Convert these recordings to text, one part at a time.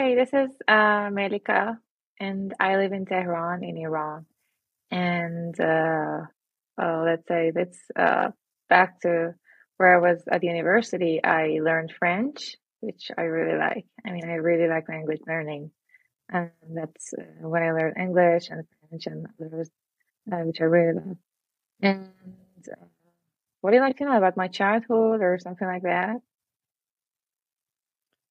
Hey, this is uh, Melika, and I live in Tehran in Iran. And uh, uh, let's say let's uh, back to where I was at university. I learned French, which I really like. I mean, I really like language learning, and that's uh, when I learned English and French and others, which I really love. And what do you like to know about my childhood or something like that?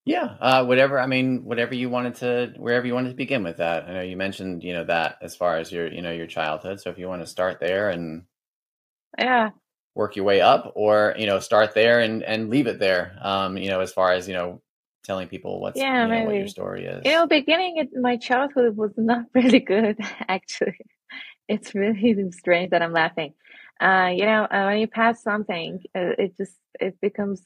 Yeah, uh, whatever. I mean, whatever you wanted to, wherever you wanted to begin with that. I know you mentioned, you know, that as far as your, you know, your childhood. So if you want to start there and Yeah. work your way up, or you know, start there and and leave it there. Um, you know, as far as you know, telling people what's, Yeah, you know, what your story You know, beginning in my childhood was not really good, actually. It's really strange that I'm laughing. Uh, you know, uh, when you pass something, uh, it just it becomes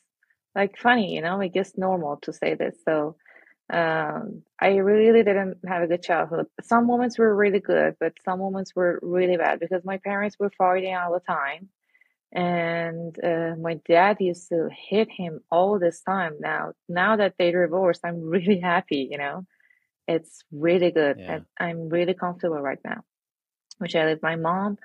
like funny, you know, it gets normal to say this. So, um, I really didn't have a good childhood. Some moments were really good, but some moments were really bad because my parents were fighting all the time. And uh, my dad used to hit him all this time. Now, now that they divorced, I'm really happy, you know. It's really good. Yeah. And I'm really comfortable right now, which I live with my mom,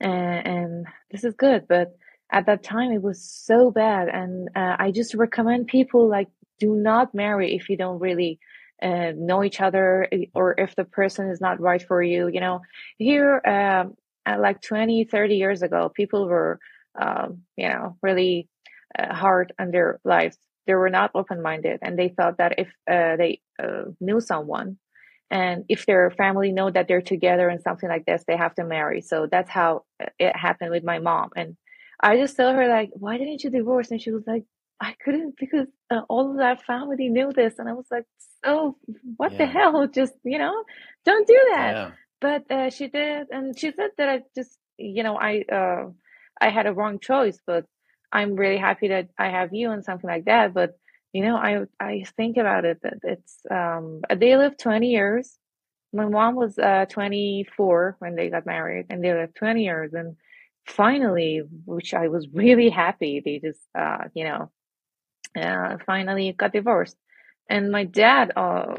and, and this is good. But at that time, it was so bad. And uh, I just recommend people like do not marry if you don't really uh, know each other eh, or if the person is not right for you. You know, here, um, uh, like 20, 30 years ago, people were, um, you know, really uh, hard on their lives. They were not open-minded, and they thought that if uh, they uh, knew someone and if their family know that they're together and something like this they have to marry so that's how it happened with my mom and i just tell her like why didn't you divorce? And she was like i couldn't because uh, all of that family knew this. And i was like so what the hell? Just you know don't do that. Yeah. but uh, she did and she said that i just you know i uh i had a wrong choice but i'm really happy that i have you and something like that. But you know, I I think about it that it's um they lived 20 years. My mom was uh 24 when they got married and they lived 20 years and finally, which I was really happy, they just uh you know, uh finally got divorced. And my dad uh,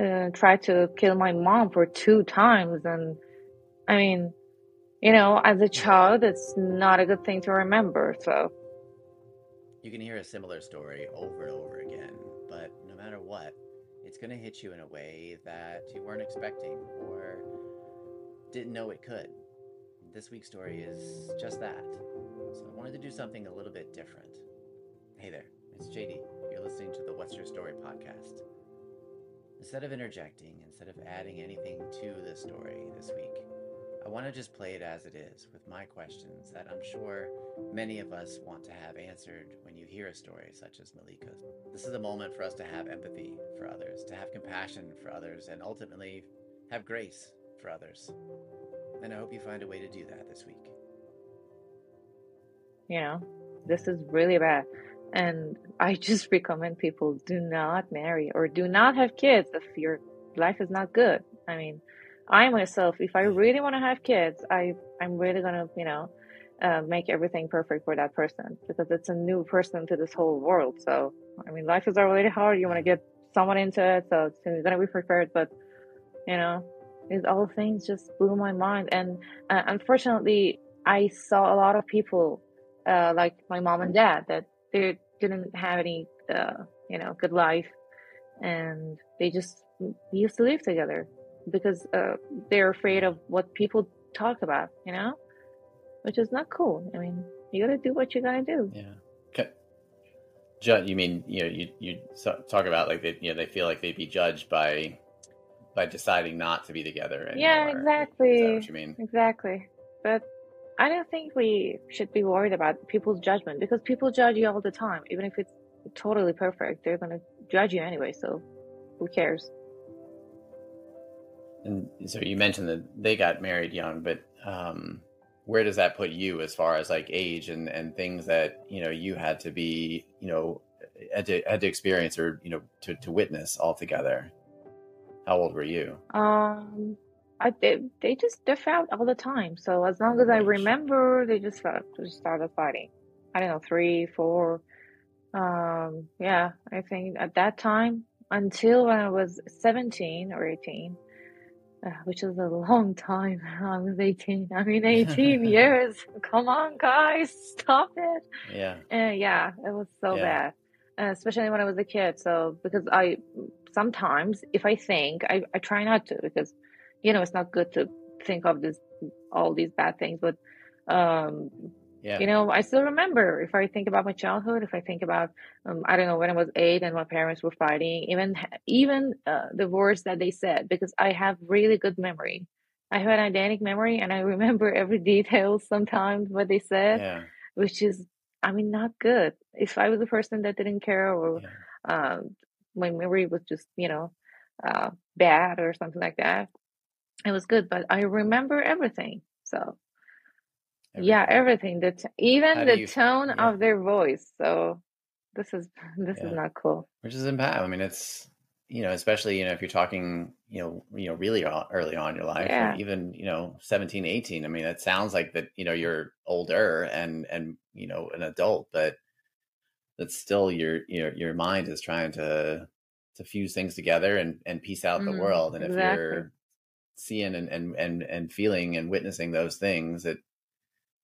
uh tried to kill my mom for two times and I mean, you know, as a child it's not a good thing to remember. So, You can hear a similar story over and over again, but no matter what, it's going to hit you in a way that you weren't expecting or didn't know it could. This week's story is just that. So I wanted to do something a little bit different. Hey there, it's JD. You're listening to the What's Your Story podcast. Instead of interjecting, instead of adding anything to the story this week, I want to just play it as it is with my questions that I'm sure many of us want to have answered when you hear a story such as Melika's. This is a moment for us to have empathy for others, to have compassion for others, and ultimately have grace for others. And I hope you find a way to do that this week. you know, this is really bad. And I just recommend people do not marry or do not have kids if your life is not good. I mean, I myself, if I really want to have kids, I I'm really gonna, you know, uh, make everything perfect for that person because it's a new person to this whole world. So, I mean, life is already hard. You want to get someone into it, so it's gonna be prepared. But you know, these all things just blew my mind. And uh, unfortunately, I saw a lot of people, uh, like my mom and dad, that they didn't have any, uh, you know, good life, and they just used to live together because uh, they're afraid of what people talk about, you know, which is not cool. I mean, you gotta do what you gotta do. Yeah. Okay. Ju- you mean you know you you talk about like they you know they feel like they'd be judged by by deciding not to be together Yeah, anymore. Is that exactly. what you mean? Exactly. But I don't think we should be worried about people's judgment because people judge you all the time. Even if it's totally perfect, they're gonna judge you anyway, so who cares? And so you mentioned that they got married young, but um, where does that put you as far as like age and, and things that you know you had to be you know had to, had to experience or you know to, to witness altogether? How old were you? Um I they, they just they fought all the time. So as long as I remember, they just fought, just started fighting. I don't know, three, four. Um, yeah, I think at that time until when I was 17 or 18, uh, which is a long time. I was 18. I mean, 18 years. Come on, guys, stop it. Yeah. And yeah, it was so Yeah. bad, uh, especially when I was a kid. So because I sometimes, if I think, I, I try not to because you know it's not good to think of this all these bad things. But um, Yeah. you know, I still remember if I think about my childhood, if I think about um, I don't know when I was eight and my parents were fighting, even even uh, the words that they said, because I have really good memory. I have an eidetic memory, and I remember every detail sometimes what they said Yeah. which is i mean not good if i was a person that didn't care or Yeah. um my memory was just you know uh bad or something like that it was good but i remember everything so yeah Everything. everything the even How the you? tone Yeah. of their voice so this is this is not cool Which is impact. I mean, it's you know, especially you know, if you're talking, you know, you know, really early on in your life, yeah even you know, 17, 18. I mean, it sounds like that. You know, you're older and and you know, an adult, but that's still your your your mind is trying to to fuse things together and and piece out the mm, world. And if exactly you're seeing and and and and feeling and witnessing those things, it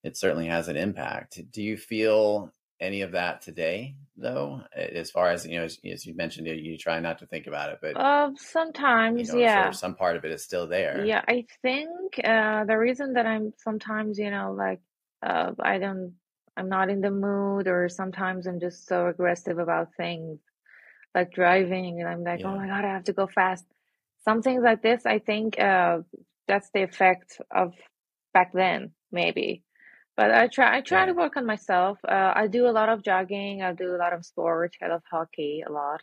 it certainly has an impact. Do you feel any of that today, though? As far as you know, as, as you mentioned, you, you try not to think about it, but uh you sometimes know, I'm sure yeah some part of it is still there. Yeah, I think uh, the reason that I'm sometimes, you know, like uh, I don't, I'm not in the mood, or sometimes I'm just so aggressive about things, like driving, and I'm like, oh my God, I have to go fast. Some things like this, I think uh, that's the effect of back then, maybe. But I try, I try to work on myself. Uh, I do a lot of jogging. I do a lot of sports. I love hockey a lot.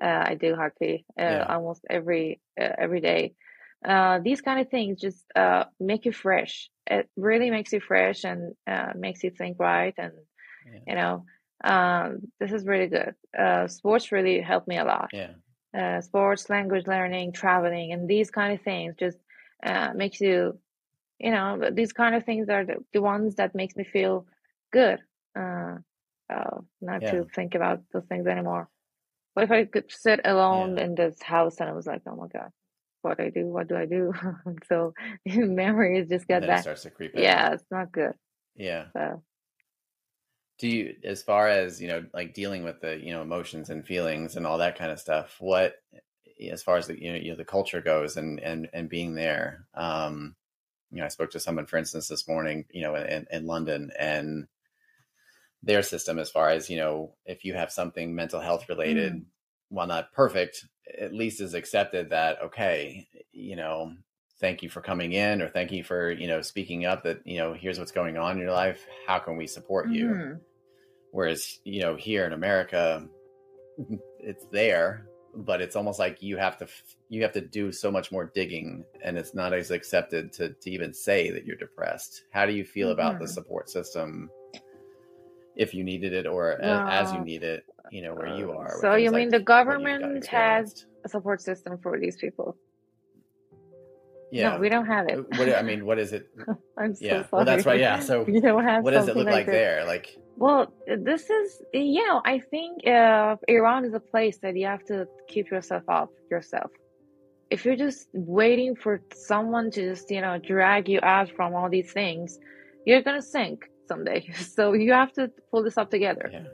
Uh, I do hockey uh, yeah, almost every uh, every day. Uh, these kind of things just uh, make you fresh. It really makes you fresh and uh, makes you think right. And yeah, you know, um, this is really good. Uh, sports really helped me a lot. yeah, Uh, sports, language learning, traveling, and these kind of things just uh, makes you you know these kind of things are the, the ones that makes me feel good uh, uh not yeah, to think about those things anymore what if i could sit yeah. alone in this house and i was like oh my god what do I do what do i do so memories just get back starts to creep in. yeah it's not good Yeah. so Do you, as far as you know, like dealing with the you know emotions and feelings and all that kind of stuff? What, as far as the you know, you know the culture goes and and and being there, um, you know, I spoke to someone, for instance, this morning, you know, in, in London, and their system as far as you know if you have something mental health related mm, while not perfect at least is accepted that okay you know thank you for coming in or thank you for you know speaking up that you know here's what's going on in your life how can we support you? Hmm whereas you know here in america it's there but it's almost like you have to f- you have to do so much more digging and it's not as accepted to, to even say that you're depressed. How do you feel about the hmm support system if you needed it or as you need it, you know, where you uh, are so you mean the like what government has a support system for these people no Yeah. we don't have it What I mean, what is it? i'm so Yeah. Well, that's right. Yeah. So we don't have what does it look like like there? Like, Well, this is, you know, I think uh, Iran is a place that you have to keep yourself up yourself. If you're just waiting for someone to just, you know, drag you out from all these things, you're gonna sink someday. So you have to pull this up together. yeah,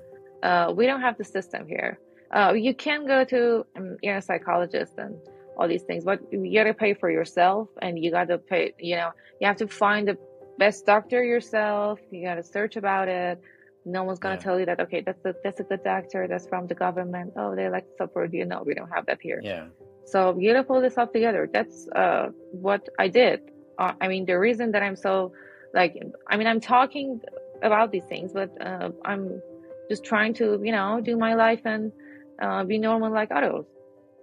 Uh, we don't have the system here. Uh, you can go to, um, you know, psychologist and all these things, but you gotta pay for yourself, and you gotta pay. You know, you have to find the best doctor yourself. You gotta search about it. No one's gonna yeah, tell you that. Okay, that's a that's a good doctor. That's from the government. Oh, they like support you. No, we don't have that here. yeah, So you gotta pull this up together. That's uh what I did. Uh, I mean, the reason that I'm so like, I mean, I'm talking about these things, but uh, I'm just trying to, you know, do my life and uh, be normal like others.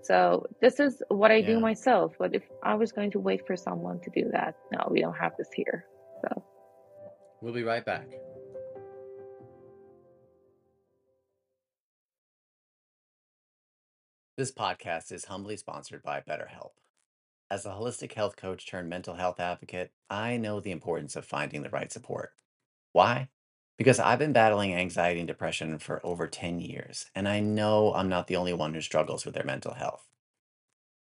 So this is what I do myself. But if I was going to wait for someone to do that, no, we don't have this here. So We'll be right back. This podcast is humbly sponsored by BetterHelp. As a holistic health coach turned mental health advocate, I know the importance of finding the right support. Why? Because I've been battling anxiety and depression for over 10 years, and I know I'm not the only one who struggles with their mental health.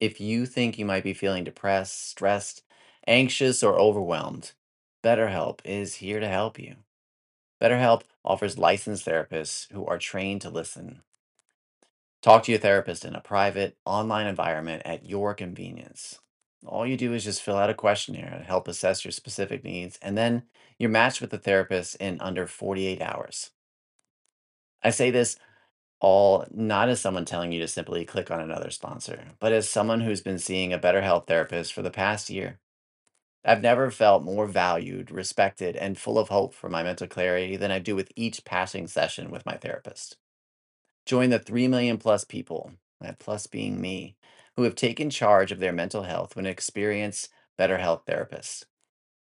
If you think you might be feeling depressed, stressed, anxious, or overwhelmed, BetterHelp is here to help you. BetterHelp offers licensed therapists who are trained to listen. Talk to your therapist in a private, online environment at your convenience. All you do is just fill out a questionnaire to help assess your specific needs, and then you're matched with a therapist in under 48 hours. I say this all not as someone telling you to simply click on another sponsor, but as someone who's been seeing a BetterHelp therapist for the past year. I've never felt more valued, respected, and full of hope for my mental clarity than I do with each passing session with my therapist. Join the 3 million plus people, that plus being me, who have taken charge of their mental health when experience BetterHelp therapists.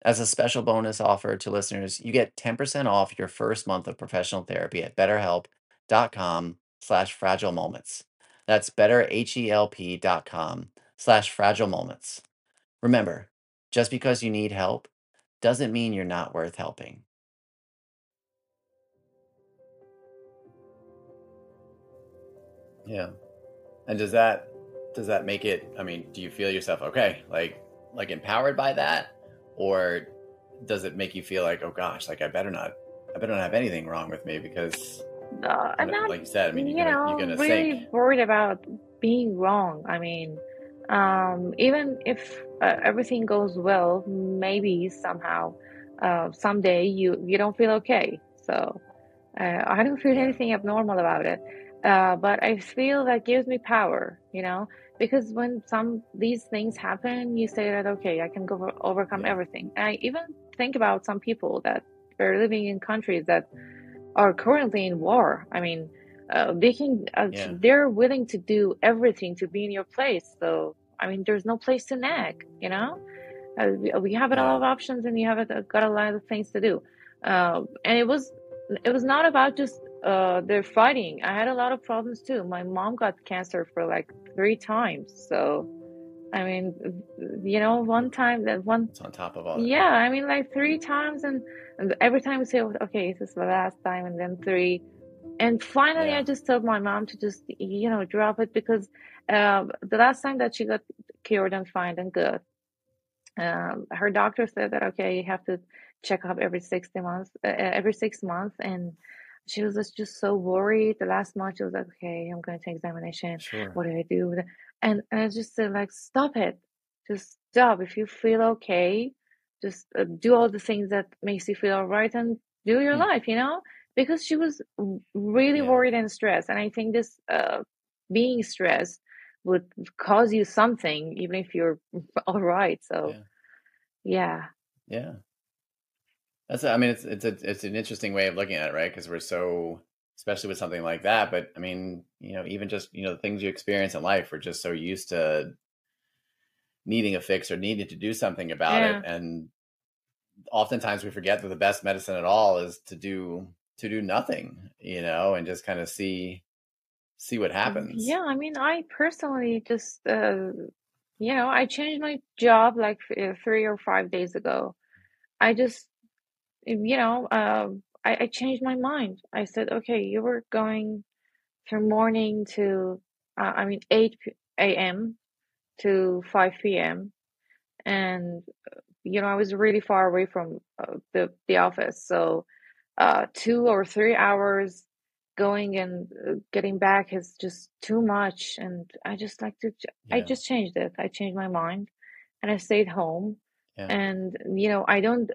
As a special bonus offer to listeners, you get 10% off your first month of professional therapy at betterhelp.com slash fragile moments. That's betterhelp.com slash fragile moments. Remember, just because you need help doesn't mean you're not worth helping. Yeah. And does that does that make it I mean, do you feel yourself okay, like like empowered by that or does it make you feel like, "Oh gosh, like I better not I better not have anything wrong with me because Uh, I'm don't- like you said, I mean, you you're gonna know, you're gonna really sink." worried about being wrong. I mean, um, even if uh, everything goes well, maybe somehow, uh, someday you you don't feel okay. So uh, I don't feel anything abnormal about it. Uh, but I feel that gives me power, you know, because when some these things happen, you say that okay, I can go overcome everything. And I even think about some people that are living in countries that are currently in war. I mean, uh, they can, uh, Yeah. they're willing to do everything to be in your place. So, I mean, there's no place to nag, you know? Uh, we, have a lot of options and you have got a lot of things to do. Uh, and it was, it was not about just, uh, they're fighting. I had a lot of problems too. My mom got cancer for like three times. So, I mean, you know, one time that one It's on top of all that. yeah, I mean, like three times, and, and every time we say, okay, this is the last time, and then three. And finally, I just told my mom to just, you know, drop it because uh, the last time that she got cured and fine and good, um, her doctor said that, okay, you have to check up every 60 months, uh, every six months. And she was just, just so worried. The last month, she was like, okay, I'm going to take examination. Sure. What do I do? And, and I just said, like, stop it. Just stop. If you feel okay, just uh, do all the things that makes you feel all right and do your Hmm. life, you know? Because she was really Yeah. worried and stressed. And I think this, uh, being stressed would cause you something, even if you're all right. So, Yeah. yeah. Yeah. That's I mean it's it's a, it's an interesting way of looking at it, right? Because we're so especially with something like that, but I mean, you know, even just, you know, the things you experience in life, we're just so used to needing a fix or needing to do something about Yeah. it and oftentimes we forget that the best medicine at all is to do to do nothing, you know, and just kind of see see what happens. Yeah, I mean, I personally just, uh, you know, I changed my job like uh, three or five days ago. I just, you know, um, I, I changed my mind. I said, okay, you were going from morning to, uh, I mean, 8 a.m. to 5 p.m. And, you know, I was really far away from uh, the, the office. So, uh, two or three hours going and uh, getting back is just too much. And I just like to, ch- I just changed it. I changed my mind and I stayed home. Yeah. And, you know, I don't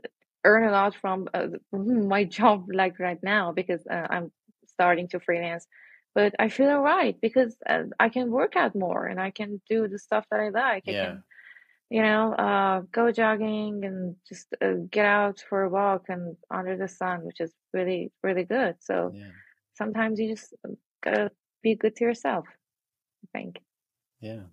earn a lot from uh, my job like right now because uh, I'm starting to freelance. But I feel all right because uh, I can work out more and I can do the stuff that I like. I Yeah. can you know, uh, go jogging and just uh, get out for a walk and under the sun, which is really, really good. So Yeah. sometimes you just uh, gotta be good to yourself, I think. Yeah.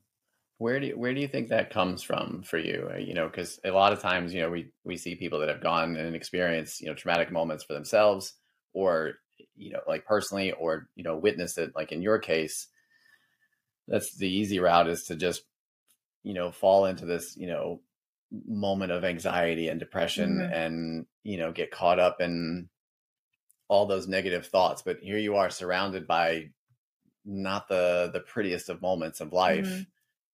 Where do you, where do you think that comes from for you? Uh, You know, because a lot of times, you know, we we see people that have gone and experienced, you know, traumatic moments for themselves, or you know, like personally, or you know, witnessed it. Like in your case, that's the easy route is to just, you know, fall into this, you know, moment of anxiety and depression, hmm and you know, get caught up in all those negative thoughts, but here you are surrounded by not the the prettiest of moments of life hmm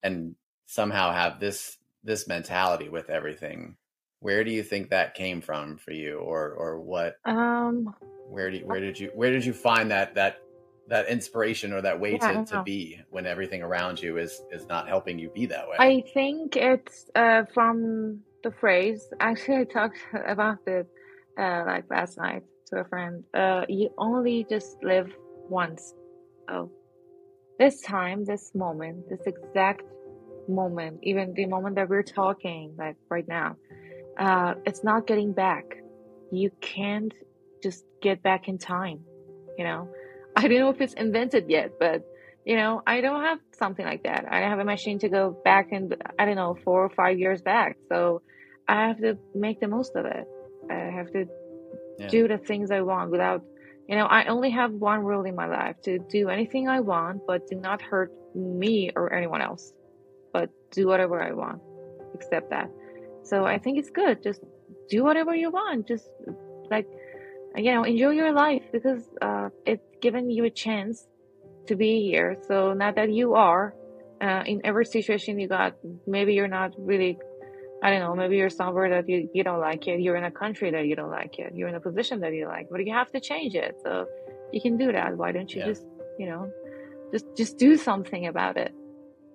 and somehow have this this mentality with everything. Where do you think that came from for you or or what Um, where do you, where did you where did you find that that that inspiration or that way yeah, to to be when everything around you is is not helping you be that way? I think it's uh, from the phrase. Actually, I talked about it uh, like last night to a friend. Uh, you only just live once. Oh, this time, this moment, this exact moment, even the moment that we're talking, like right now, uh, it's not getting back. You can't just get back in time. You know, I don't know if it's invented yet, but you know, I don't have something like that. I have a machine to go back and I don't know, four or five years back. So I have to make the most of it. I have to yeah. do the things I want without, you know, I only have one rule in my life to do anything I want, but do not hurt me or anyone else. But do whatever I want, except that. So I think it's good. Just do whatever you want. Just like, you know, enjoy your life because uh, it's given you a chance to be here. So now that you are uh, in every situation you got, maybe you're not really, I don't know, maybe you're somewhere that you, you don't like it. You're in a country that you don't like it. You're in a position that you like, but you have to change it. So you can do that. Why don't you Yeah. just, you know, just just do something about it.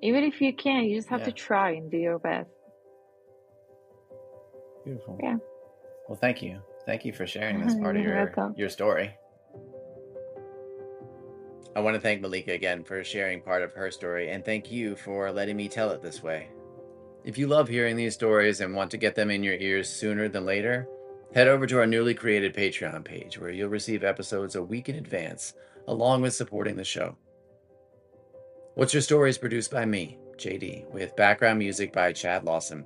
Even if you can, you just have Yeah. to try and do your best. Beautiful. Yeah. Well, thank you. Thank you for sharing this part of your welcome. your story. I want to thank Melika again for sharing part of her story and thank you for letting me tell it this way. If you love hearing these stories and want to get them in your ears sooner than later, head over to our newly created Patreon page where you'll receive episodes a week in advance along with supporting the show. What's Your Story is produced by me, JD, with background music by Chad Lawson.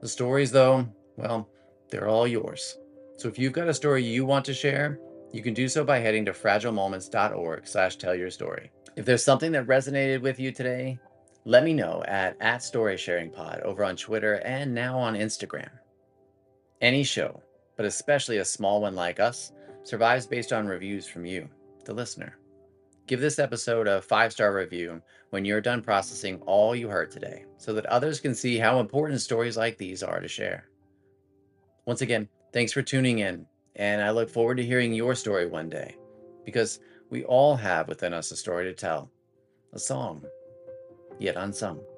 The stories, though, well, they're all yours. So if you've got a story you want to share, you can do so by heading to fragilemoments.org slash tell your story. If there's something that resonated with you today, let me know at, at StorySharingPod over on Twitter and now on Instagram. Any show, but especially a small one like us, survives based on reviews from you, the listener. Give this episode a five star review when you're done processing all you heard today so that others can see how important stories like these are to share. Once again, thanks for tuning in, and I look forward to hearing your story one day because we all have within us a story to tell, a song, yet unsung.